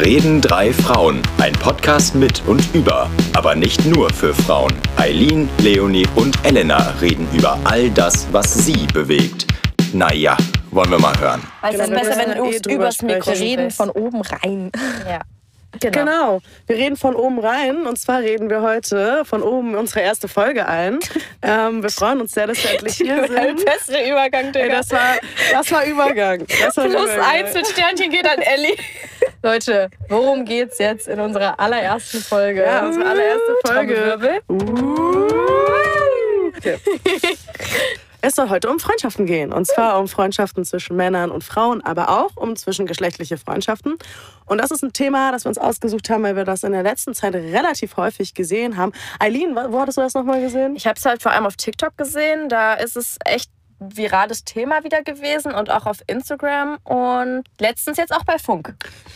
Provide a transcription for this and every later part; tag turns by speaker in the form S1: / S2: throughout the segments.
S1: Reden drei Frauen. Ein Podcast mit und über, aber nicht nur für Frauen. Eileen, Leonie und Elena reden über all das, was sie bewegt. Naja, wollen wir mal hören.
S2: Also
S3: Genau,
S2: es ist besser,
S3: müssen
S2: wenn du
S3: eh drüber
S2: übers Mikro reden
S4: von oben rein.
S2: Ja. Genau.
S3: Genau. Wir reden von oben rein und zwar reden wir heute von oben unsere erste Folge ein. ähm, wir freuen uns sehr, dass wir endlich hier sind.
S2: bessere Übergang,
S3: Ey,
S2: Digga.
S3: das, war, das war Übergang. Das war
S2: Plus
S3: Übergang.
S2: eins mit Sternchen geht an Ellie.
S4: Leute, worum geht's jetzt in unserer allerersten Folge?
S3: Ja, unsere allererste Folge.
S4: Trommelwirbel.
S3: Okay. Es soll heute um Freundschaften gehen. Und zwar um Freundschaften zwischen Männern und Frauen, aber auch um zwischengeschlechtliche Freundschaften. Und das ist ein Thema, das wir uns ausgesucht haben, weil wir das in der letzten Zeit relativ häufig gesehen haben. Eileen, wo hattest du das nochmal gesehen?
S2: Ich habe es halt vor allem auf TikTok gesehen. Da ist es echt virales Thema wieder gewesen und auch auf Instagram und letztens jetzt auch bei Funk.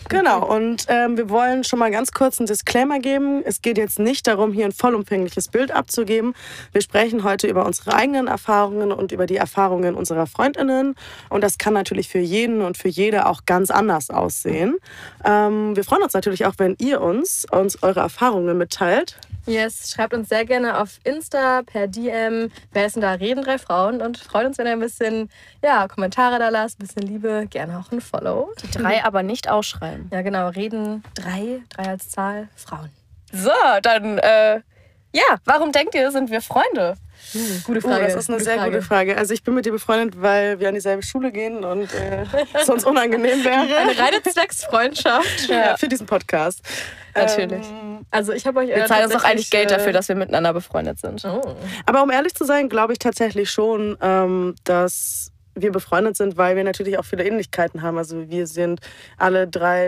S3: Genau, und ähm, wir wollen schon mal ganz kurz einen Disclaimer geben. Es geht jetzt nicht darum, hier ein vollumfängliches Bild abzugeben. Wir sprechen heute über unsere eigenen Erfahrungen und über die Erfahrungen unserer Freundinnen. Und das kann natürlich für jeden und für jede auch ganz anders aussehen. Ähm, wir freuen uns natürlich auch, wenn ihr uns, uns eure Erfahrungen mitteilt.
S4: Yes, schreibt uns sehr gerne auf Insta, per DM. Wer ist denn da? Reden drei Frauen und freut uns, wenn ihr ein bisschen ja, Kommentare da lasst, ein bisschen Liebe, gerne auch ein Follow.
S2: Die drei aber nicht ausschreiben.
S4: Ja, genau, reden drei, drei als Zahl, Frauen.
S2: So, dann, äh, ja, warum denkt ihr, sind wir Freunde?
S4: Gute
S3: Oh, das ist eine sehr gute Frage. Also ich bin mit dir befreundet, weil wir an dieselbe Schule gehen und äh, es uns unangenehm wäre.
S4: Eine reine Zwecksfreundschaft.
S3: ja, für diesen Podcast.
S2: Natürlich.
S3: Ähm,
S4: Also ich habe euch.
S2: Wir
S4: äh,
S2: zahlen uns doch eigentlich Geld
S4: äh,
S2: dafür, dass wir miteinander befreundet sind.
S4: Oh.
S3: Aber um ehrlich zu sein, glaube ich tatsächlich schon, ähm, dass wir befreundet sind, weil wir natürlich auch viele Ähnlichkeiten haben. Also wir sind alle drei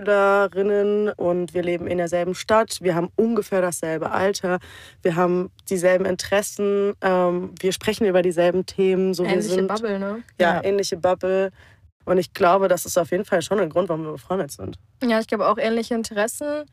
S3: Journalistenschülerinnen und wir leben in derselben Stadt. Wir haben ungefähr dasselbe Alter. Wir haben dieselben Interessen. Ähm, wir sprechen über dieselben Themen. So wir
S4: Ähnliche
S3: sind
S4: Bubble, ne?
S3: ja,
S2: Ja.
S3: ähnliche Bubble. Und ich glaube, das ist auf jeden Fall schon ein Grund, warum wir befreundet sind.
S4: Ja, ich glaube auch ähnliche Interessen.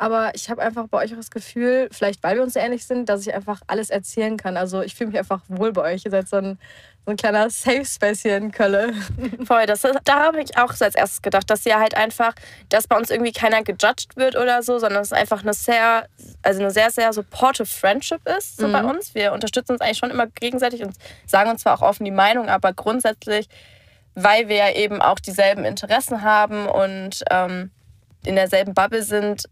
S4: Aber ich habe einfach bei euch auch das Gefühl, vielleicht weil wir uns so ähnlich sind, dass ich einfach alles erzählen kann. Also ich fühle mich einfach wohl bei euch. Ihr seid so ein, so ein kleiner Safe Space hier in Köln.
S2: Voll, das ist, da habe ich auch so als erstes gedacht, dass ja halt einfach, dass bei uns irgendwie keiner gejudged wird oder so, sondern es einfach eine sehr, also eine sehr, sehr supportive Friendship ist so
S4: Mhm.
S2: bei uns. Wir unterstützen uns eigentlich schon immer gegenseitig und sagen uns zwar auch offen die Meinung, aber grundsätzlich, weil wir ja eben auch dieselben Interessen haben und ähm, in derselben Bubble sind,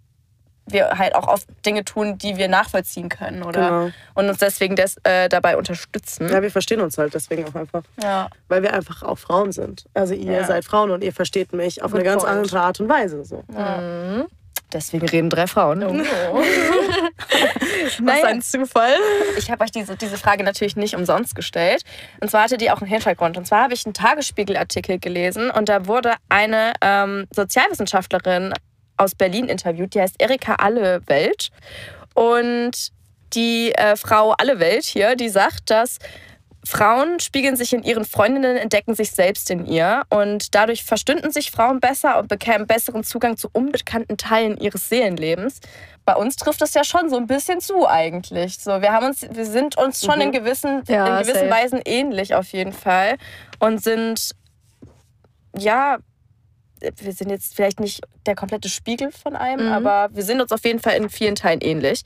S2: wir halt auch oft Dinge tun, die wir nachvollziehen können oder
S3: Genau.
S2: und uns deswegen des, äh, dabei unterstützen.
S3: Ja, wir verstehen uns halt deswegen auch einfach.
S2: Ja.
S3: Weil wir einfach auch Frauen sind. Also ihr
S2: Ja.
S3: seid Frauen und ihr versteht mich auf
S4: Good
S3: eine ganz
S4: point.
S3: andere Art und Weise. So.
S4: Mhm.
S2: Deswegen reden drei Frauen.
S4: Oh. Was
S2: Naja.
S4: ein Zufall.
S2: Ich habe euch diese, diese Frage natürlich nicht umsonst gestellt. Und zwar hatte die auch einen Hintergrund. Und zwar habe ich einen Tagesspiegel-Artikel gelesen und da wurde eine ähm, Sozialwissenschaftlerin aus Berlin interviewt, die heißt Erika Allewelt. Und die äh, Frau Allewelt hier, die sagt, dass Frauen spiegeln sich in ihren Freundinnen, entdecken sich selbst in ihr und dadurch verstünden sich Frauen besser und bekämen besseren Zugang zu unbekannten Teilen ihres Seelenlebens. Bei uns trifft es ja schon so ein bisschen zu eigentlich. So, wir haben uns, wir sind uns schon in gewissen,
S4: Ja,
S2: in gewissen
S4: safe.
S2: Weisen ähnlich auf jeden Fall und sind ja wir sind jetzt vielleicht nicht der komplette Spiegel von einem,
S4: Mhm.
S2: aber wir sind uns auf jeden Fall in vielen Teilen ähnlich.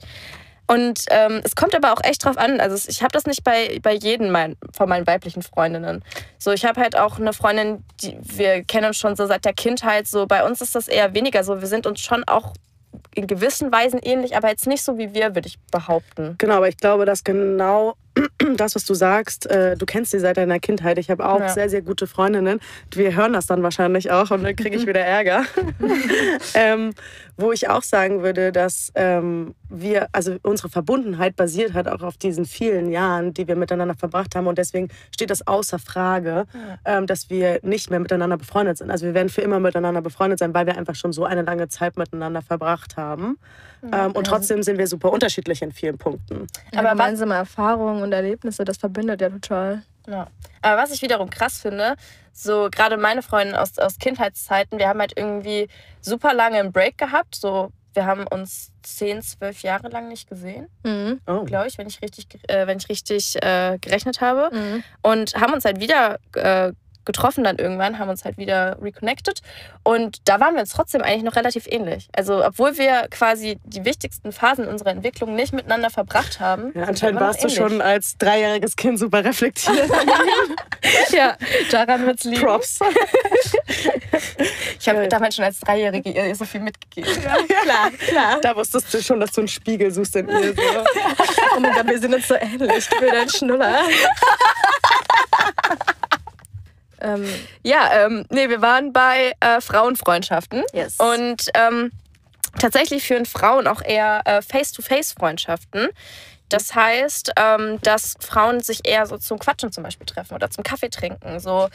S2: Und ähm, es kommt aber auch echt drauf an. Also ich habe das nicht bei, bei jedem mein, von meinen weiblichen Freundinnen. So, ich habe halt auch eine Freundin, die wir kennen uns schon so seit der Kindheit. So, bei uns ist das eher weniger so. Wir sind uns schon auch in gewissen Weisen ähnlich, aber jetzt nicht so wie wir, würde ich behaupten.
S3: Genau, aber ich glaube, dass genau das, was du sagst, äh, du kennst sie seit deiner Kindheit. Ich habe auch
S2: Ja.
S3: sehr, sehr gute Freundinnen. Wir hören das dann wahrscheinlich auch und dann kriege ich wieder Ärger. ähm, wo ich auch sagen würde, dass ähm, wir, also unsere Verbundenheit basiert halt auch auf diesen vielen Jahren, die wir miteinander verbracht haben. Und deswegen steht das außer Frage, ähm, dass wir nicht mehr miteinander befreundet sind. Also wir werden für immer miteinander befreundet sein, weil wir einfach schon so eine lange Zeit miteinander verbracht haben. Ähm, und trotzdem sind wir super unterschiedlich in vielen Punkten.
S4: Aber gemeinsame Erfahrungen und Erlebnisse, das verbindet ja total.
S2: Ja. Aber was ich wiederum krass finde, so gerade meine Freundin aus, aus Kindheitszeiten, wir haben halt irgendwie super lange einen Break gehabt. So, wir haben uns zehn, zwölf Jahre lang nicht gesehen,
S4: Mhm.
S3: Oh.
S2: glaube ich, wenn ich richtig, äh, wenn ich richtig äh, gerechnet habe.
S4: Mhm.
S2: Und haben uns halt wieder äh, getroffen dann irgendwann, haben uns halt wieder reconnected. Und da waren wir uns trotzdem eigentlich noch relativ ähnlich. Also, obwohl wir quasi die wichtigsten Phasen unserer Entwicklung nicht miteinander verbracht haben.
S3: Ja, anscheinend warst du schon als dreijähriges Kind super reflektiert.
S2: Ja, daran wird's liegen.
S3: Props.
S2: Ich habe damals schon als Dreijährige ihr so viel mitgegeben.
S3: klar, klar. Da wusstest du schon, dass du einen Spiegel suchst in ihr. So.
S4: Oh mein Gott, wir sind uns so ähnlich. Ich bin ein Schnuller. ähm,
S2: Ja, ähm, nee, wir waren bei äh, Frauenfreundschaften.
S4: Yes.
S2: Und ähm, tatsächlich führen Frauen auch eher äh, Face-to-Face-Freundschaften. Das heißt, ähm, dass Frauen sich eher so zum Quatschen zum Beispiel treffen oder zum Kaffee trinken. So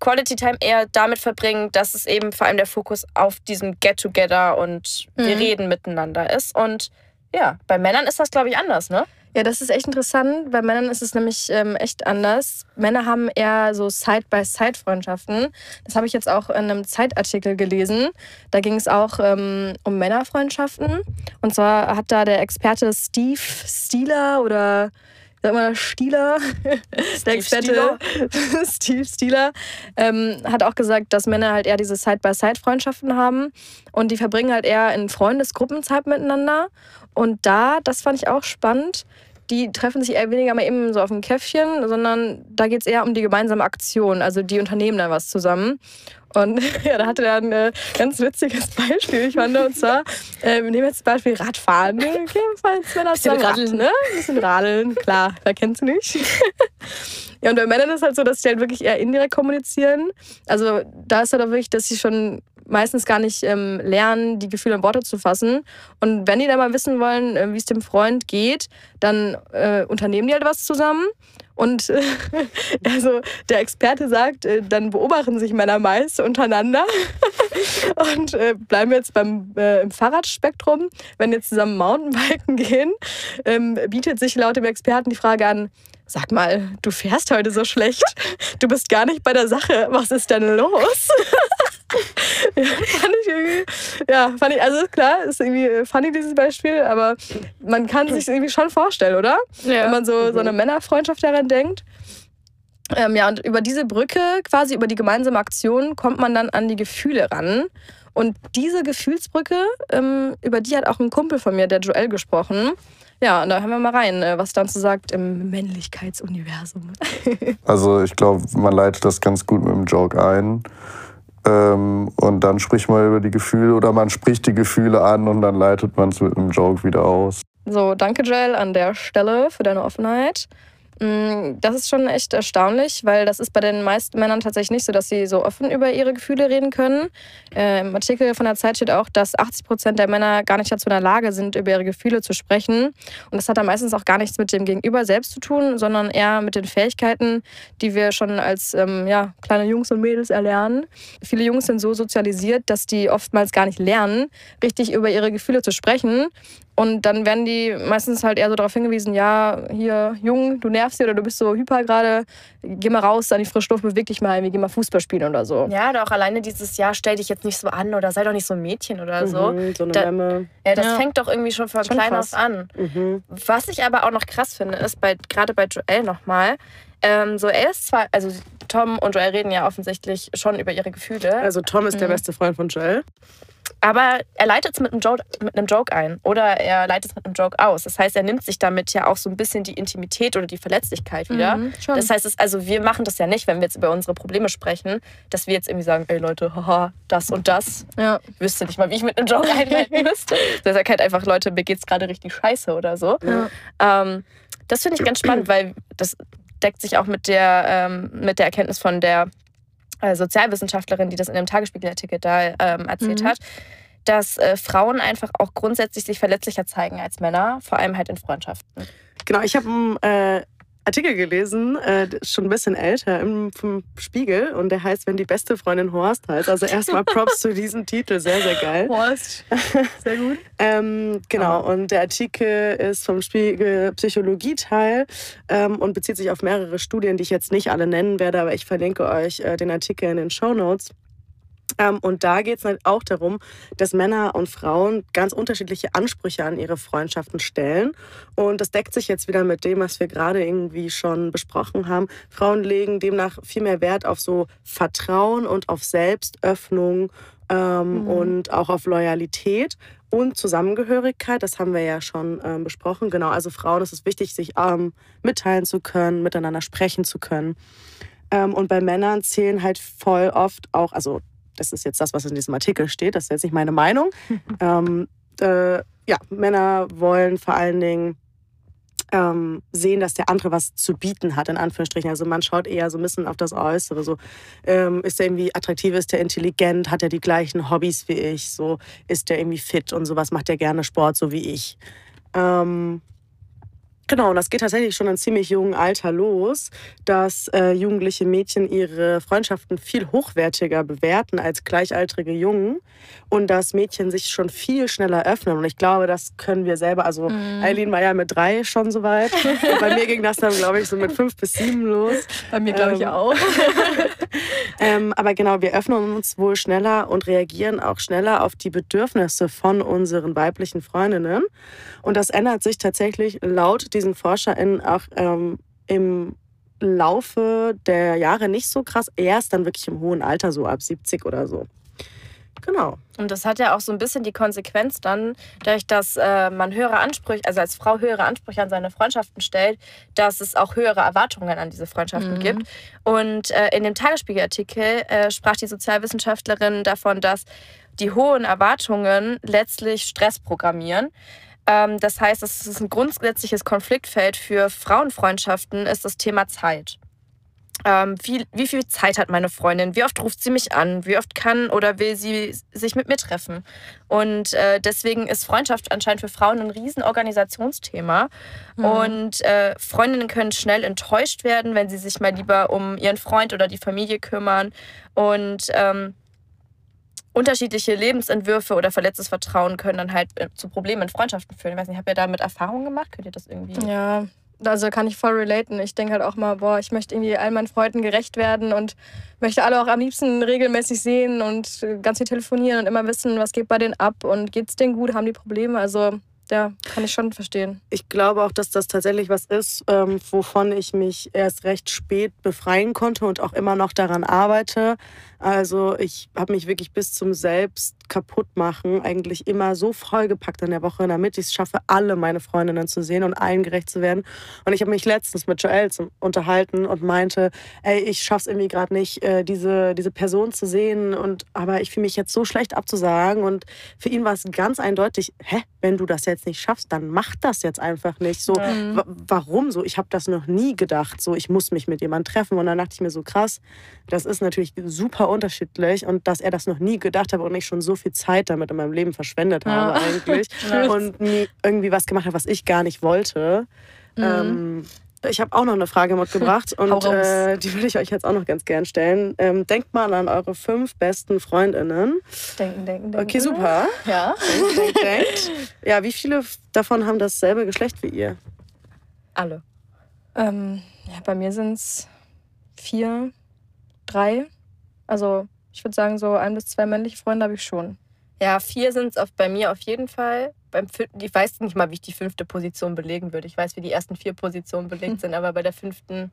S2: Quality Time eher damit verbringen, dass es eben vor allem der Fokus auf diesem Get-Together und wir
S4: Mhm.
S2: reden miteinander ist. Und ja, bei Männern ist das, glaube ich, anders, ne?
S4: Ja, das ist echt interessant. Bei Männern ist es nämlich ähm, echt anders. Männer haben eher so Side-by-Side-Freundschaften. Das habe ich jetzt auch in einem Zeitartikel gelesen. Da ging es auch ähm, um Männerfreundschaften. Und zwar hat da der Experte Steve Stieler oder sag mal Stieler, der Experte Steve Stieler, ähm, hat auch gesagt, dass Männer halt eher diese Side-by-Side-Freundschaften haben und die verbringen halt eher in Freundesgruppen Zeit miteinander. Und da, das fand ich auch spannend, die treffen sich eher weniger mal eben so auf ein Käffchen, sondern da geht es eher um die gemeinsame Aktion. Also die unternehmen dann was zusammen. Und ja, da hatte er ein äh, ganz witziges Beispiel, ich fand. Und zwar, äh, wir nehmen jetzt zum Beispiel Radfahren. Ne? Okay, falls Männer
S2: Bisschen radeln.
S4: ne? Ein bisschen radeln, klar, wer kennst du nicht? ja, und bei Männern ist halt so, dass sie halt wirklich eher indirekt kommunizieren. Also da ist halt auch wirklich, dass sie schon meistens gar nicht ähm, lernen, die Gefühle in Worte zu fassen. Und wenn die dann mal wissen wollen, äh, wie es dem Freund geht, dann äh, unternehmen die halt was zusammen. Und äh, also der Experte sagt, äh, dann beobachten sich Männer meist untereinander. Und äh, bleiben wir jetzt beim äh, im Fahrradspektrum. Wenn jetzt zusammen Mountainbiken gehen, ähm, bietet sich laut dem Experten die Frage an, Sag mal, du fährst heute so schlecht. Du bist gar nicht bei der Sache. Was ist denn los? Ja, fand ich irgendwie, ja, fand ich, also klar, ist irgendwie äh, funny dieses Beispiel, aber man kann sich irgendwie schon vorstellen, oder? Wenn man so, so eine Männerfreundschaft daran denkt. Ähm, ja, und über diese Brücke, quasi über die gemeinsame Aktion, kommt man dann an die Gefühle ran. Und diese Gefühlsbrücke, ähm, über die hat auch ein Kumpel von mir, der Joel, gesprochen. Ja, und da hören wir mal rein, äh, was dann so sagt im Männlichkeitsuniversum.
S5: Also ich glaube, man leitet das ganz gut mit dem Joke ein. Ähm, und dann spricht man über die Gefühle oder man spricht die Gefühle an und dann leitet man es mit einem Joke wieder aus.
S4: So, danke Joel an der Stelle für deine Offenheit. Mm, Das ist schon echt erstaunlich, weil das ist bei den meisten Männern tatsächlich nicht so, dass sie so offen über ihre Gefühle reden können. Äh, Im Artikel von der Zeit steht auch, dass 80 Prozent der Männer gar nicht dazu in der Lage sind, über ihre Gefühle zu sprechen. Und das hat dann meistens auch gar nichts mit dem Gegenüber selbst zu tun, sondern eher mit den Fähigkeiten, die wir schon als ähm, ja, kleine Jungs und Mädels erlernen. Viele Jungs sind so sozialisiert, dass die oftmals gar nicht lernen, richtig über ihre Gefühle zu sprechen. Und dann werden die meistens halt eher so darauf hingewiesen, ja, hier, Jung, du nervst hier oder du bist so hyper gerade, geh mal raus an die frische Luft, beweg dich mal, wir gehen mal Fußball spielen oder so.
S2: Ja, oder auch alleine dieses Jahr, stell dich jetzt nicht so an oder sei doch nicht so ein Mädchen oder so.
S3: Mhm, so eine
S2: Da-
S3: Memme.
S2: Ja, das
S4: Ja.
S2: fängt doch irgendwie schon von
S4: Schon
S2: klein
S4: krass.
S2: auf an.
S3: Mhm.
S2: Was ich aber auch noch krass finde, ist bei gerade bei Joel nochmal, ähm, so er ist zwar, also Tom und Joel reden ja offensichtlich schon über ihre Gefühle,
S3: Also Tom ist der
S2: Mhm.
S3: beste Freund von Joel.
S2: Aber er leitet es mit einem, Joke, mit einem Joke ein oder er leitet es mit einem Joke aus. Das heißt, er nimmt sich damit ja auch so ein bisschen die Intimität oder die Verletzlichkeit wieder.
S4: Mhm.
S2: Das heißt, es, also wir machen das ja nicht, wenn wir jetzt über unsere Probleme sprechen, dass wir jetzt irgendwie sagen, ey Leute, haha, das und das.
S4: ja.
S2: Ich wüsste nicht mal, wie ich mit einem Joke einleiten müsste. Das sagt halt einfach, Leute, mir geht's gerade richtig scheiße oder so.
S4: Ja.
S2: Ähm, das finde ich ganz spannend, weil das deckt sich auch mit der, ähm, mit der Erkenntnis von der Sozialwissenschaftlerin, die das in dem Tagesspiegelartikel da ähm, erzählt
S4: Mhm.
S2: hat, dass äh, Frauen einfach auch grundsätzlich sich verletzlicher zeigen als Männer, vor allem halt in Freundschaften.
S3: Genau, ich habe einen äh, Artikel gelesen, äh, schon ein bisschen älter, im, vom Spiegel. Und der heißt, wenn die beste Freundin Horst heißt. Also erstmal Props zu diesem Titel, sehr, sehr geil.
S4: Horst. Sehr gut.
S3: Ähm, genau, und der Artikel ist vom Spiegel Psychologie-Teil ähm, und bezieht sich auf mehrere Studien, die ich jetzt nicht alle nennen werde, aber ich verlinke euch äh, den Artikel in den Show Notes. Ähm, und da geht es halt auch darum, dass Männer und Frauen ganz unterschiedliche Ansprüche an ihre Freundschaften stellen. Und das deckt sich jetzt wieder mit dem, was wir gerade irgendwie schon besprochen haben. Frauen legen demnach viel mehr Wert auf so Vertrauen und auf Selbstöffnung ähm, mhm. und auch auf Loyalität und Zusammengehörigkeit. Das haben wir ja schon ähm, besprochen. Genau, also Frauen ist es wichtig, sich ähm, mitteilen zu können, miteinander sprechen zu können. Ähm, und bei Männern zählen halt voll oft auch, also das ist jetzt das, was in diesem Artikel steht, das ist jetzt nicht meine Meinung. ähm, äh, ja, Männer wollen vor allen Dingen ähm, sehen, dass der andere was zu bieten hat, in Anführungsstrichen. Also man schaut eher so ein bisschen auf das Äußere. So, ähm, ist der irgendwie attraktiv, ist der intelligent, hat er die gleichen Hobbys wie ich, so ist der irgendwie fit und sowas, macht er gerne Sport, so wie ich. Ähm, Genau, und das geht tatsächlich schon in ziemlich jungen Alter los, dass äh, jugendliche Mädchen ihre Freundschaften viel hochwertiger bewerten als gleichaltrige Jungen und dass Mädchen sich schon viel schneller öffnen. Und ich glaube, das können wir selber. Also, mhm. Eileen war ja mit drei schon so weit. bei mir ging das dann, glaube ich, so mit fünf bis sieben los.
S4: Bei mir, glaube ähm, ich, auch.
S3: ähm, aber genau, wir öffnen uns wohl schneller und reagieren auch schneller auf die Bedürfnisse von unseren weiblichen Freundinnen. Und das ändert sich tatsächlich laut diesen ForscherInnen auch ähm, im Laufe der Jahre nicht so krass. Erst dann wirklich im hohen Alter, so ab 70 oder so. Genau.
S2: Und das hat ja auch so ein bisschen die Konsequenz dann, dadurch, dass äh, man höhere Ansprüche, also als Frau höhere Ansprüche an seine Freundschaften stellt, dass es auch höhere Erwartungen an diese Freundschaften mhm. gibt. Und äh, in dem Tagesspiegelartikel äh, sprach die Sozialwissenschaftlerin davon, dass die hohen Erwartungen letztlich Stress programmieren. Ähm, das heißt, es ist ein grundsätzliches Konfliktfeld für Frauenfreundschaften, ist das Thema Zeit. Ähm, wie, wie viel Zeit hat meine Freundin? Wie oft ruft sie mich an? Wie oft kann oder will sie sich mit mir treffen? Und äh, deswegen ist Freundschaft anscheinend für Frauen ein Riesenorganisationsthema. Mhm. Und äh, Freundinnen können schnell enttäuscht werden, wenn sie sich mal lieber um ihren Freund oder die Familie kümmern. Und ähm, unterschiedliche Lebensentwürfe oder verletztes Vertrauen können dann halt äh, zu Problemen in Freundschaften führen. Ich weiß nicht, habt ihr damit Erfahrungen gemacht? Könnt ihr das irgendwie?
S4: Ja, also kann ich voll relaten. Ich denke halt auch mal, boah, ich möchte irgendwie all meinen Freunden gerecht werden und möchte alle auch am liebsten regelmäßig sehen und äh, ganz viel telefonieren und immer wissen, was geht bei denen ab und geht es denen gut, haben die Probleme. Also ja, kann ich schon verstehen.
S3: Ich glaube auch, dass das tatsächlich was ist, ähm, wovon ich mich erst recht spät befreien konnte und auch immer noch daran arbeite. Also ich habe mich wirklich bis zum Selbst kaputt machen eigentlich immer so vollgepackt in der Woche, damit ich es schaffe, alle meine Freundinnen zu sehen und allen gerecht zu werden. Und ich habe mich letztens mit Joel unterhalten und meinte, ey, ich schaff's irgendwie gerade nicht, äh, diese, diese Person zu sehen. Und aber ich fühle mich jetzt so schlecht abzusagen. Und für ihn war es ganz eindeutig, hä, wenn du das jetzt nicht schaffst, dann mach das jetzt einfach nicht. So, mhm. warum so? Ich habe das noch nie gedacht. So, ich muss mich mit jemandem treffen. Und dann dachte ich mir so, krass, das ist natürlich super unterschiedlich und dass er das noch nie gedacht hat und ich schon so viel Zeit damit in meinem Leben verschwendet habe ja. eigentlich und nie irgendwie was gemacht habe, was ich gar nicht wollte. Mhm. Ähm, ich habe auch noch eine Frage mitgebracht und äh, die würde ich euch jetzt auch noch ganz gern stellen. Ähm, denkt mal an eure fünf besten Freundinnen.
S4: Denken, denken, denken.
S3: Okay, super.
S4: Ja.
S3: Denkt, denkt, denkt. Ja, wie viele davon haben dasselbe Geschlecht wie ihr?
S4: Alle. Ähm, ja, bei mir sind es vier, drei. Also ich würde sagen, so ein bis zwei männliche Freunde habe ich schon.
S2: Ja, vier sind es bei mir auf jeden Fall. Beim ich weiß nicht mal, wie ich die fünfte Position belegen würde. Ich weiß, wie die ersten vier Positionen belegt sind, aber bei der fünften.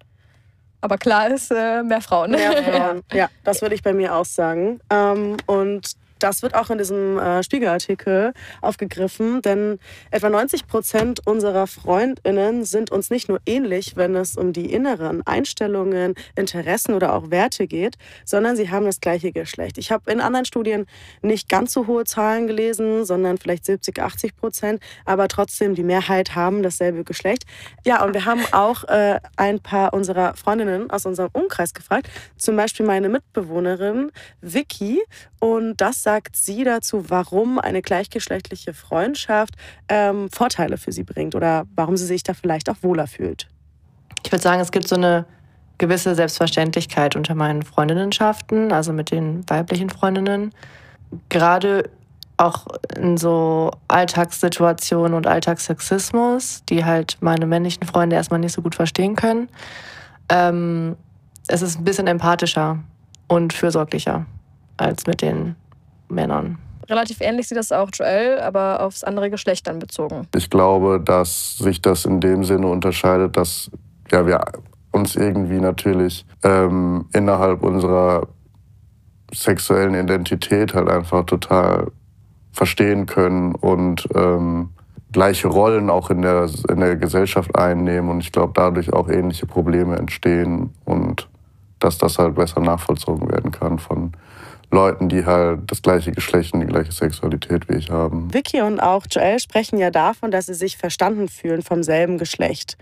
S4: Aber klar ist, äh, mehr Frauen. Mehr
S3: Frauen. ja, das würde ich bei mir auch sagen. Ähm, und das wird auch in diesem äh, Spiegelartikel aufgegriffen, denn etwa 90 Prozent unserer Freundinnen sind uns nicht nur ähnlich, wenn es um die inneren Einstellungen, Interessen oder auch Werte geht, sondern sie haben das gleiche Geschlecht. Ich habe in anderen Studien nicht ganz so hohe Zahlen gelesen, sondern vielleicht 70, 80 Prozent, aber trotzdem die Mehrheit haben dasselbe Geschlecht. Ja, und wir haben auch äh, ein paar unserer Freundinnen aus unserem Umkreis gefragt, zum Beispiel meine Mitbewohnerin Vicky und das sagt sie dazu, warum eine gleichgeschlechtliche Freundschaft ähm, Vorteile für sie bringt oder warum sie sich da vielleicht auch wohler fühlt.
S6: Ich würde sagen, es gibt so eine gewisse Selbstverständlichkeit unter meinen Freundinnenschaften, also mit den weiblichen Freundinnen. Gerade auch in so Alltagssituationen und Alltagssexismus, die halt meine männlichen Freunde erstmal nicht so gut verstehen können. Ähm, es ist ein bisschen empathischer und fürsorglicher. als mit den Männern.
S4: Relativ ähnlich sieht das auch Joel, aber aufs andere Geschlecht dann bezogen.
S5: Ich glaube, dass sich das in dem Sinne unterscheidet, dass ja, wir uns irgendwie natürlich ähm, innerhalb unserer sexuellen Identität halt einfach total verstehen können und ähm, gleiche Rollen auch in der, in der Gesellschaft einnehmen und ich glaube, dadurch auch ähnliche Probleme entstehen und dass das halt besser nachvollzogen werden kann von Leuten, die halt das gleiche Geschlecht und die gleiche Sexualität wie ich haben.
S3: Vicky und auch Joel sprechen ja davon, dass sie sich verstanden fühlen vom selben Geschlecht.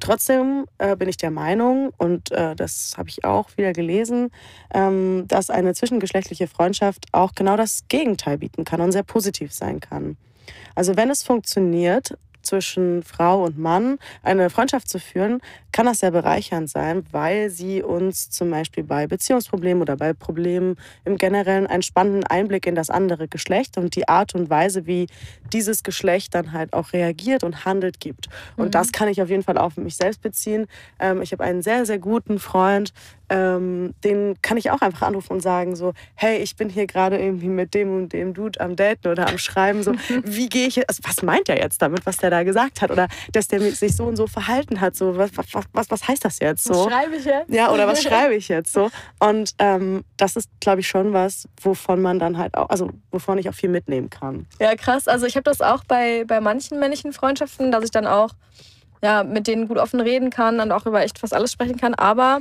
S3: Trotzdem äh, bin ich der Meinung, und äh, das habe ich auch wieder gelesen, ähm, dass eine zwischengeschlechtliche Freundschaft auch genau das Gegenteil bieten kann und sehr positiv sein kann. Also wenn es funktioniert, zwischen Frau und Mann eine Freundschaft zu führen, kann das sehr bereichernd sein, weil sie uns zum Beispiel bei Beziehungsproblemen oder bei Problemen im Generellen einen spannenden Einblick in das andere Geschlecht und die Art und Weise, wie dieses Geschlecht dann halt auch reagiert und handelt, gibt. Und mhm. das kann ich auf jeden Fall auf mich selbst beziehen. Ähm, ich habe einen sehr, sehr guten Freund, ähm, den kann ich auch einfach anrufen und sagen so, hey, ich bin hier gerade irgendwie mit dem und dem Dude am Daten oder am Schreiben, so, wie gehe ich, also, was meint er jetzt damit, was der da gesagt hat oder dass der sich so und so verhalten hat, so, was, was, was, was heißt das jetzt so?
S4: Was schreibe ich jetzt?
S3: Ja, oder was schreibe ich jetzt so? Und ähm, das ist, glaube ich, schon was, wovon man dann halt auch, also wovon ich auch viel mitnehmen kann.
S4: Ja, krass. Also ich habe das auch bei, bei manchen männlichen Freundschaften, dass ich dann auch ja, mit denen gut offen reden kann und auch über echt fast alles sprechen kann. Aber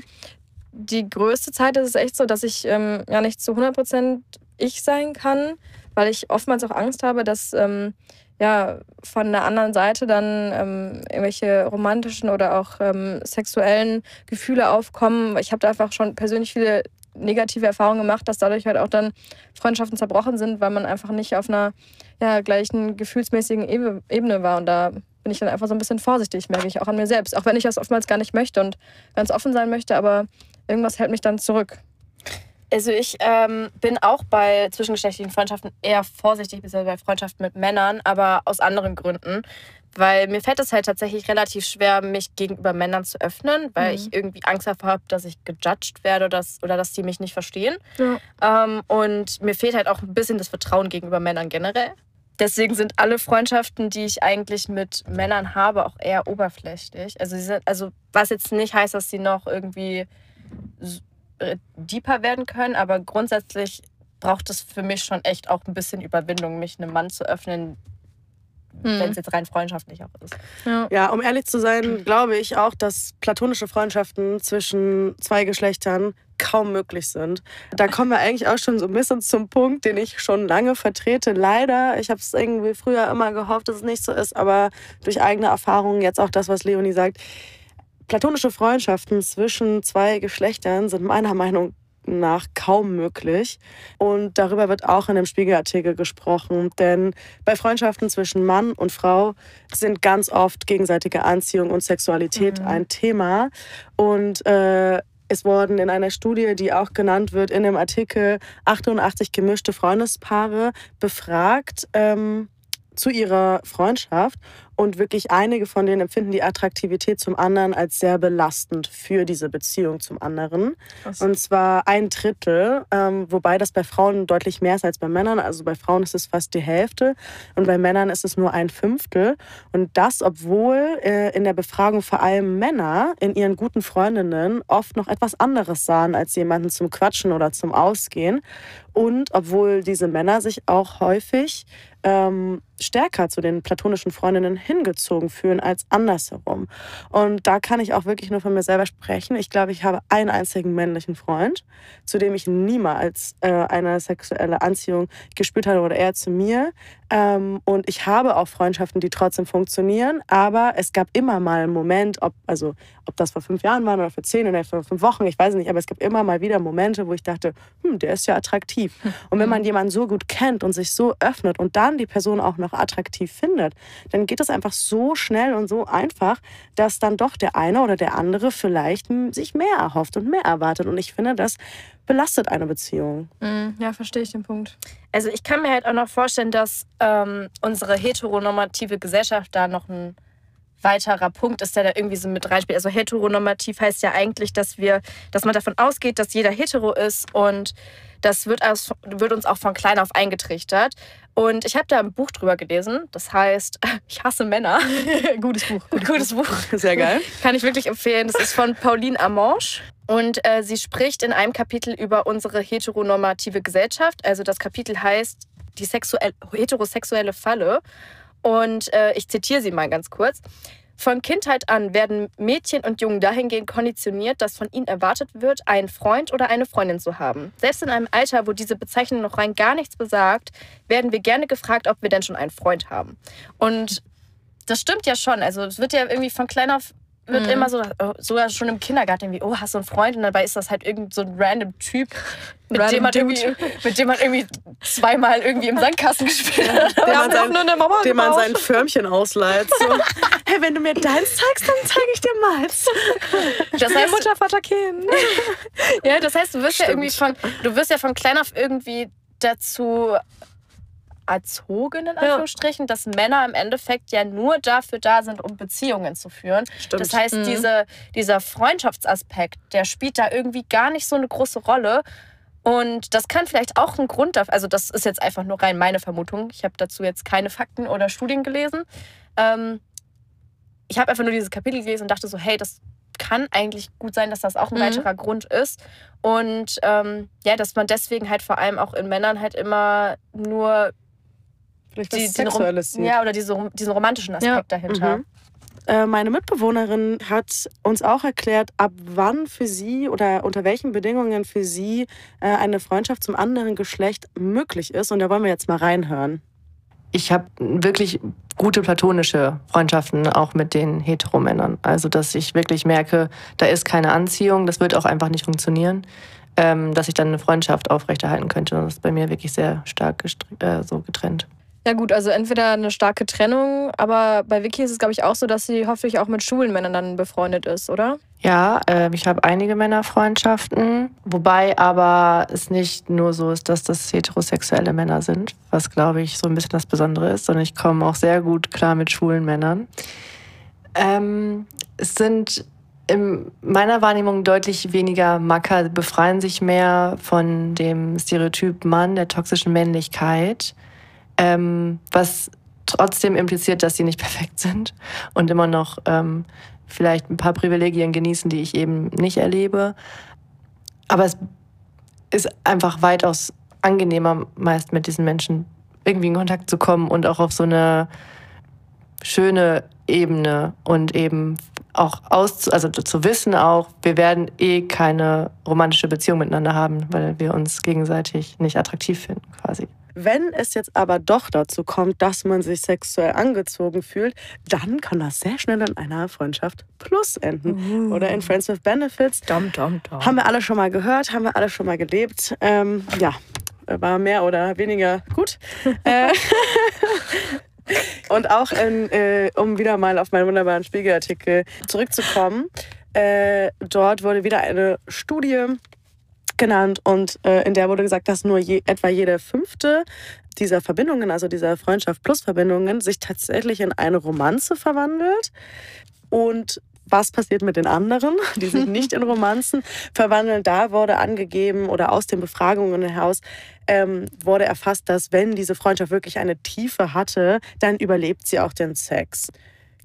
S4: die größte Zeit ist es echt so, dass ich ähm, ja nicht zu 100% ich sein kann, weil ich oftmals auch Angst habe, dass ähm, ja, von der anderen Seite dann ähm, irgendwelche romantischen oder auch ähm, sexuellen Gefühle aufkommen. Ich habe da einfach schon persönlich viele negative Erfahrungen gemacht, dass dadurch halt auch dann Freundschaften zerbrochen sind, weil man einfach nicht auf einer ja, gleichen gefühlsmäßigen Ebene war. Und da bin ich dann einfach so ein bisschen vorsichtig, merke ich auch an mir selbst. Auch wenn ich das oftmals gar nicht möchte und ganz offen sein möchte, aber irgendwas hält mich dann zurück.
S2: Also ich ähm, bin auch bei zwischengeschlechtlichen Freundschaften eher vorsichtig, bisher bei Freundschaften mit Männern, aber aus anderen Gründen. Weil mir fällt es halt tatsächlich relativ schwer, mich gegenüber Männern zu öffnen, weil mhm. ich irgendwie Angst davor habe, dass ich gejudged werde oder dass, oder dass die mich nicht verstehen. Ja. Ähm, und mir fehlt halt auch ein bisschen das Vertrauen gegenüber Männern generell. Deswegen sind alle Freundschaften, die ich eigentlich mit Männern habe, auch eher oberflächlich. Also, sind, also was jetzt nicht heißt, dass sie noch irgendwie äh, deeper werden können, aber grundsätzlich braucht es für mich schon echt auch ein bisschen Überwindung, mich einem Mann zu öffnen, hm. wenn es jetzt rein freundschaftlich auch ist.
S3: Ja. ja, um ehrlich zu sein, glaube ich auch, dass platonische Freundschaften zwischen zwei Geschlechtern kaum möglich sind. Da kommen wir eigentlich auch schon so ein bisschen zum Punkt, den ich schon lange vertrete. Leider, ich habe es irgendwie früher immer gehofft, dass es nicht so ist, aber durch eigene Erfahrungen, jetzt auch das, was Leonie sagt, Platonische Freundschaften zwischen zwei Geschlechtern sind meiner Meinung nach kaum möglich. Und darüber wird auch in dem Spiegelartikel gesprochen. Denn bei Freundschaften zwischen Mann und Frau sind ganz oft gegenseitige Anziehung und Sexualität mhm. ein Thema. Und äh, es wurden in einer Studie, die auch genannt wird in dem Artikel, 88 gemischte Freundespaare befragt. Ähm, zu ihrer Freundschaft und wirklich einige von denen empfinden die Attraktivität zum anderen als sehr belastend für diese Beziehung zum anderen. Was? Und zwar ein Drittel, ähm, wobei das bei Frauen deutlich mehr ist als bei Männern. Also bei Frauen ist es fast die Hälfte und bei Männern ist es nur ein Fünftel. Und das, obwohl äh, in der Befragung vor allem Männer in ihren guten Freundinnen oft noch etwas anderes sahen als jemanden zum Quatschen oder zum Ausgehen. Und obwohl diese Männer sich auch häufig ähm, stärker zu den platonischen Freundinnen hingezogen fühlen als andersherum. Und da kann ich auch wirklich nur von mir selber sprechen. Ich glaube, ich habe einen einzigen männlichen Freund, zu dem ich niemals äh, eine sexuelle Anziehung gespürt habe oder er zu mir. Ähm, und ich habe auch Freundschaften, die trotzdem funktionieren, aber es gab immer mal einen Moment, ob, also, ob das vor fünf Jahren war oder vor zehn oder vor fünf Wochen, ich weiß nicht, aber es gab immer mal wieder Momente, wo ich dachte, hm, der ist ja attraktiv. Und wenn man jemanden so gut kennt und sich so öffnet und dann die Person auch noch attraktiv findet, dann geht es einfach so schnell und so einfach, dass dann doch der eine oder der andere vielleicht sich mehr erhofft und mehr erwartet. Und ich finde, das belastet eine Beziehung.
S4: Mm, ja, verstehe ich den Punkt.
S2: Also ich kann mir halt auch noch vorstellen, dass ähm, unsere heteronormative Gesellschaft da noch ein weiterer Punkt ist, der da irgendwie so mit reinspielt. Also heteronormativ heißt ja eigentlich, dass wir, dass man davon ausgeht, dass jeder hetero ist und das wird, aus, wird uns auch von klein auf eingetrichtert. Und ich habe da ein Buch drüber gelesen, das heißt Ich hasse Männer.
S4: Gutes Buch.
S2: Gutes, Gutes Buch.
S3: Sehr geil.
S2: Kann ich wirklich empfehlen. Das ist von Pauline Amanche. Und äh, sie spricht in einem Kapitel über unsere heteronormative Gesellschaft. Also das Kapitel heißt die sexuell, heterosexuelle Falle. Und äh, ich zitiere sie mal ganz kurz. Von Kindheit an werden Mädchen und Jungen dahingehend konditioniert, dass von ihnen erwartet wird, einen Freund oder eine Freundin zu haben. Selbst in einem Alter, wo diese Bezeichnung noch rein gar nichts besagt, werden wir gerne gefragt, ob wir denn schon einen Freund haben. Und das stimmt ja schon. Also es wird ja irgendwie von klein auf wird
S4: Mhm.
S2: immer so, sogar schon im Kindergarten irgendwie, oh, hast du einen Freund? Und dabei ist das halt irgend so ein random Typ, mit,
S4: Random
S2: dem man
S4: Dude.
S2: irgendwie, mit dem man irgendwie zweimal irgendwie im Sandkasten gespielt hat.
S3: Dem man, sein,
S4: nur eine Mama
S3: dem man sein Förmchen ausleiht. So. hey, wenn du mir deins zeigst, dann zeige ich dir meins.
S2: Das heißt,
S4: Mutter, Vater, Kind.
S2: ja, das heißt, du wirst ja
S3: Stimmt.
S2: irgendwie von, du wirst ja von klein auf irgendwie dazu erzogen, in Anführungsstrichen, dass Männer im Endeffekt ja nur dafür da sind, um Beziehungen zu führen.
S3: Stimmt.
S2: Das heißt,
S4: Mhm.
S2: diese, dieser Freundschaftsaspekt, der spielt da irgendwie gar nicht so eine große Rolle. Und das kann vielleicht auch ein Grund dafür, also das ist jetzt einfach nur rein meine Vermutung. Ich habe dazu jetzt keine Fakten oder Studien gelesen. Ähm, ich habe einfach nur dieses Kapitel gelesen und dachte so, hey, das kann eigentlich gut sein, dass das auch ein
S4: Mhm.
S2: weiterer Grund ist. Und ähm, ja, dass man deswegen halt vor allem auch in Männern halt immer nur Die,
S3: was
S2: den Rom-
S3: Sexuelles sieht.
S2: ja, oder diese, diesen romantischen Aspekt dahinter.
S3: Mhm. Äh, Meine Mitbewohnerin hat uns auch erklärt, ab wann für sie oder unter welchen Bedingungen für sie äh, eine Freundschaft zum anderen Geschlecht möglich ist. Und da wollen wir jetzt mal reinhören.
S6: Ich habe wirklich gute platonische Freundschaften auch mit den Heteromännern. Also, dass ich wirklich merke, da ist keine Anziehung, das wird auch einfach nicht funktionieren, ähm, dass ich dann eine Freundschaft aufrechterhalten könnte. Und das ist bei mir wirklich sehr stark äh, so getrennt.
S4: Ja gut, also entweder eine starke Trennung, aber bei Vicky ist es, glaube ich, auch so, dass sie hoffentlich auch mit schwulen Männern dann befreundet ist, oder?
S6: Ja, äh, ich habe einige Männerfreundschaften, wobei aber es nicht nur so ist, dass das heterosexuelle Männer sind, was glaube ich so ein bisschen das Besondere ist, sondern ich komme auch sehr gut klar mit schwulen Männern. Ähm, es sind in meiner Wahrnehmung deutlich weniger Macker, befreien sich mehr von dem Stereotyp Mann, der toxischen Männlichkeit, ähm, was trotzdem impliziert, dass sie nicht perfekt sind und immer noch ähm, vielleicht ein paar Privilegien genießen, die ich eben nicht erlebe. Aber es ist einfach weitaus angenehmer, meist mit diesen Menschen irgendwie in Kontakt zu kommen und auch auf so eine schöne Ebene und eben auch aus, also zu wissen auch, wir werden eh keine romantische Beziehung miteinander haben, weil wir uns gegenseitig nicht attraktiv finden, quasi.
S3: Wenn es jetzt aber doch dazu kommt, dass man sich sexuell angezogen fühlt, dann kann das sehr schnell in einer Freundschaft plus enden. Oder in Friends with Benefits.
S4: Dum, dum, dum.
S3: Haben wir alle schon mal gehört, haben wir alle schon mal gelebt. Ähm, ja, war mehr oder weniger gut. äh, und auch, in, äh, um wieder mal auf meinen wunderbaren Spiegelartikel zurückzukommen, äh, dort wurde wieder eine Studie genannt und äh, in der wurde gesagt, dass nur je, etwa jede fünfte dieser Verbindungen, also dieser Freundschaft plus Verbindungen, sich tatsächlich in eine Romanze verwandelt. Und was passiert mit den anderen, die sich nicht in Romanzen verwandeln? Da wurde angegeben oder aus den Befragungen heraus ähm, wurde erfasst, dass wenn diese Freundschaft wirklich eine Tiefe hatte, dann überlebt sie auch den Sex.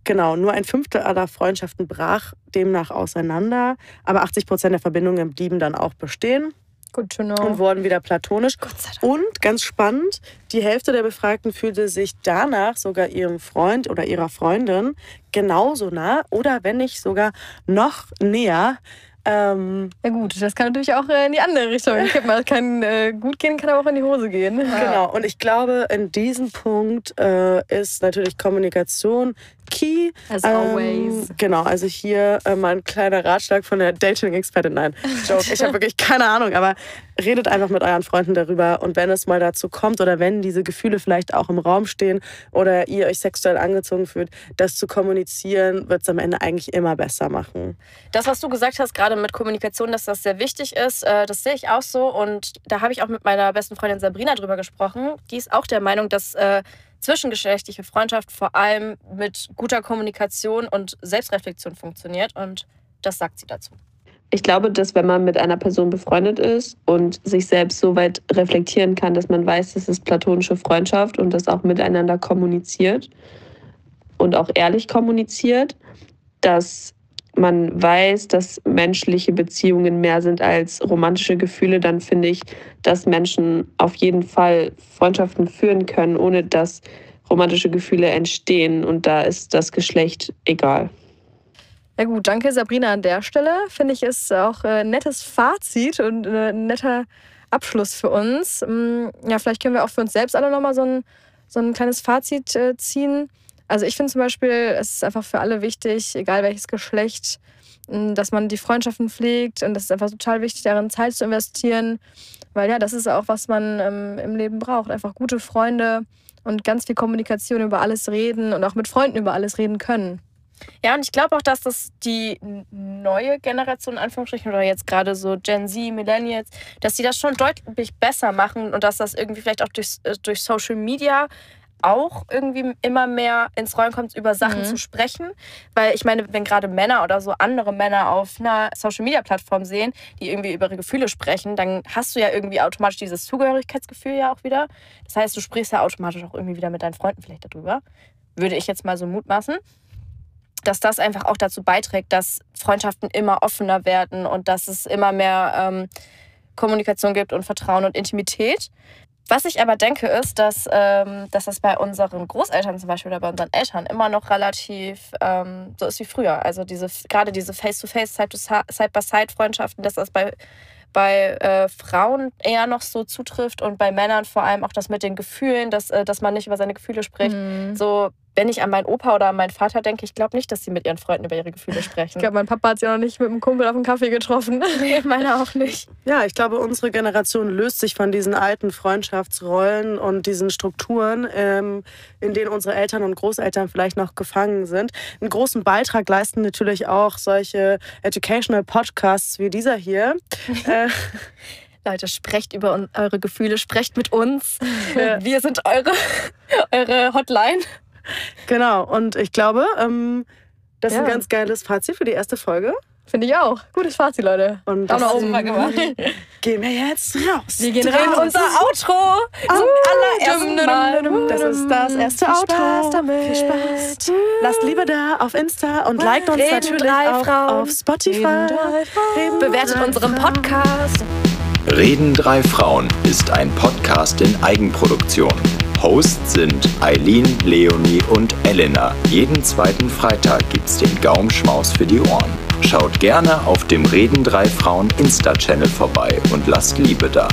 S3: Genau, nur ein Fünftel aller Freundschaften brach demnach auseinander, aber 80 Prozent der Verbindungen blieben dann auch bestehen
S4: Good to know.
S3: und wurden wieder platonisch. Und ganz spannend, die Hälfte der Befragten fühlte sich danach sogar ihrem Freund oder ihrer Freundin genauso nah oder wenn nicht sogar noch näher. Ähm,
S4: Ja gut, das kann natürlich auch äh, in die andere Richtung kippen. Kann äh, gut gehen, kann aber auch in die Hose gehen.
S3: Genau, und ich glaube, in diesem Punkt äh, ist natürlich Kommunikation key.
S4: As
S3: Ähm,
S4: always.
S3: genau, also hier äh, mal ein kleiner Ratschlag von der Dating-Expertin. Nein, Joke, ich habe wirklich keine Ahnung, aber redet einfach mit euren Freunden darüber und wenn es mal dazu kommt oder wenn diese Gefühle vielleicht auch im Raum stehen oder ihr euch sexuell angezogen fühlt, das zu kommunizieren, wird es am Ende eigentlich immer besser machen.
S2: Das, was du gesagt hast, gerade mit Kommunikation, dass das sehr wichtig ist, äh, das sehe ich auch so. Und da habe ich auch mit meiner besten Freundin Sabrina drüber gesprochen. Die ist auch der Meinung, dass äh, zwischengeschlechtliche Freundschaft vor allem mit guter Kommunikation und Selbstreflexion funktioniert. Und das sagt sie dazu.
S7: Ich glaube, dass wenn man mit einer Person befreundet ist und sich selbst so weit reflektieren kann, dass man weiß, das ist platonische Freundschaft und das auch miteinander kommuniziert und auch ehrlich kommuniziert, dass man weiß, dass menschliche Beziehungen mehr sind als romantische Gefühle, dann finde ich, dass Menschen auf jeden Fall Freundschaften führen können, ohne dass romantische Gefühle entstehen. Und da ist das Geschlecht egal.
S4: Ja gut, danke Sabrina an der Stelle. Finde ich ist auch ein nettes Fazit und ein netter Abschluss für uns. Mm, ja, vielleicht können wir auch für uns selbst alle nochmal so ein, so ein kleines Fazit äh, ziehen. Also ich finde zum Beispiel, es ist einfach für alle wichtig, egal welches Geschlecht, mm, dass man die Freundschaften pflegt und das ist einfach total wichtig, darin Zeit zu investieren, weil ja, das ist auch, was man ähm, im Leben braucht. Einfach gute Freunde und ganz viel Kommunikation über alles reden und auch mit Freunden über alles reden können.
S2: Ja, und ich glaube auch, dass das die neue Generation, in Anführungsstrichen, oder jetzt gerade so Gen Z, Millennials, dass die das schon deutlich besser machen und dass das irgendwie vielleicht auch durch, äh, durch Social Media auch irgendwie immer mehr ins Rollen kommt, über Sachen
S4: Mhm.
S2: zu sprechen. Weil ich meine, wenn gerade Männer oder so andere Männer auf einer Social-Media-Plattform sehen, die irgendwie über ihre Gefühle sprechen, dann hast du ja irgendwie automatisch dieses Zugehörigkeitsgefühl ja auch wieder. Das heißt, du sprichst ja automatisch auch irgendwie wieder mit deinen Freunden vielleicht darüber. Würde ich jetzt mal so mutmaßen dass das einfach auch dazu beiträgt, dass Freundschaften immer offener werden und dass es immer mehr ähm, Kommunikation gibt und Vertrauen und Intimität. Was ich aber denke, ist, dass, ähm, dass das bei unseren Großeltern zum Beispiel oder bei unseren Eltern immer noch relativ ähm, so ist wie früher. Also diese, gerade diese Face-to-Face, Side-by-Side-Freundschaften, dass das bei, bei äh, Frauen eher noch so zutrifft und bei Männern vor allem auch das mit den Gefühlen, dass, äh, dass man nicht über seine Gefühle spricht.
S4: Mhm.
S2: So, wenn ich an meinen Opa oder an meinen Vater denke, ich glaube nicht, dass sie mit ihren Freunden über ihre Gefühle sprechen.
S4: Ich glaube, mein Papa hat auch noch nicht mit einem Kumpel auf einen Kaffee getroffen.
S2: nee, meine auch nicht.
S3: Ja, ich glaube, unsere Generation löst sich von diesen alten Freundschaftsrollen und diesen Strukturen, ähm, in denen unsere Eltern und Großeltern vielleicht noch gefangen sind. Einen großen Beitrag leisten natürlich auch solche Educational Podcasts wie dieser hier. äh,
S2: Leute, sprecht über eure Gefühle, sprecht mit uns.
S3: Ja.
S2: Wir sind eure, eure Hotline.
S3: genau, und ich glaube, ähm, das ist ein
S4: Ja.
S3: ganz geiles Fazit für die erste Folge.
S4: Finde ich auch. Gutes Fazit, Leute.
S3: Und
S4: Daumen nach
S3: das
S4: oben.
S2: Gemacht.
S3: gehen wir jetzt raus.
S4: Wir gehen
S2: Drehen
S4: raus.
S2: unser Outro zum allerersten Mal.
S3: Das ist das erste
S4: Viel
S3: Auto.
S4: Spaß damit.
S3: Viel Spaß. Lasst Liebe da auf Insta und liked uns
S2: Reden
S3: natürlich
S2: drei
S3: auch
S2: Frauen.
S3: auf Spotify. Reden
S2: Bewertet
S3: drei
S2: unseren. Podcast.
S1: Reden drei Frauen ist ein Podcast in Eigenproduktion. Hosts sind Eileen, Leonie und Elena. Jeden zweiten Freitag gibt's den Gaumschmaus für die Ohren. Schaut gerne auf dem Reden drei Frauen Insta-Channel vorbei und lasst Liebe da.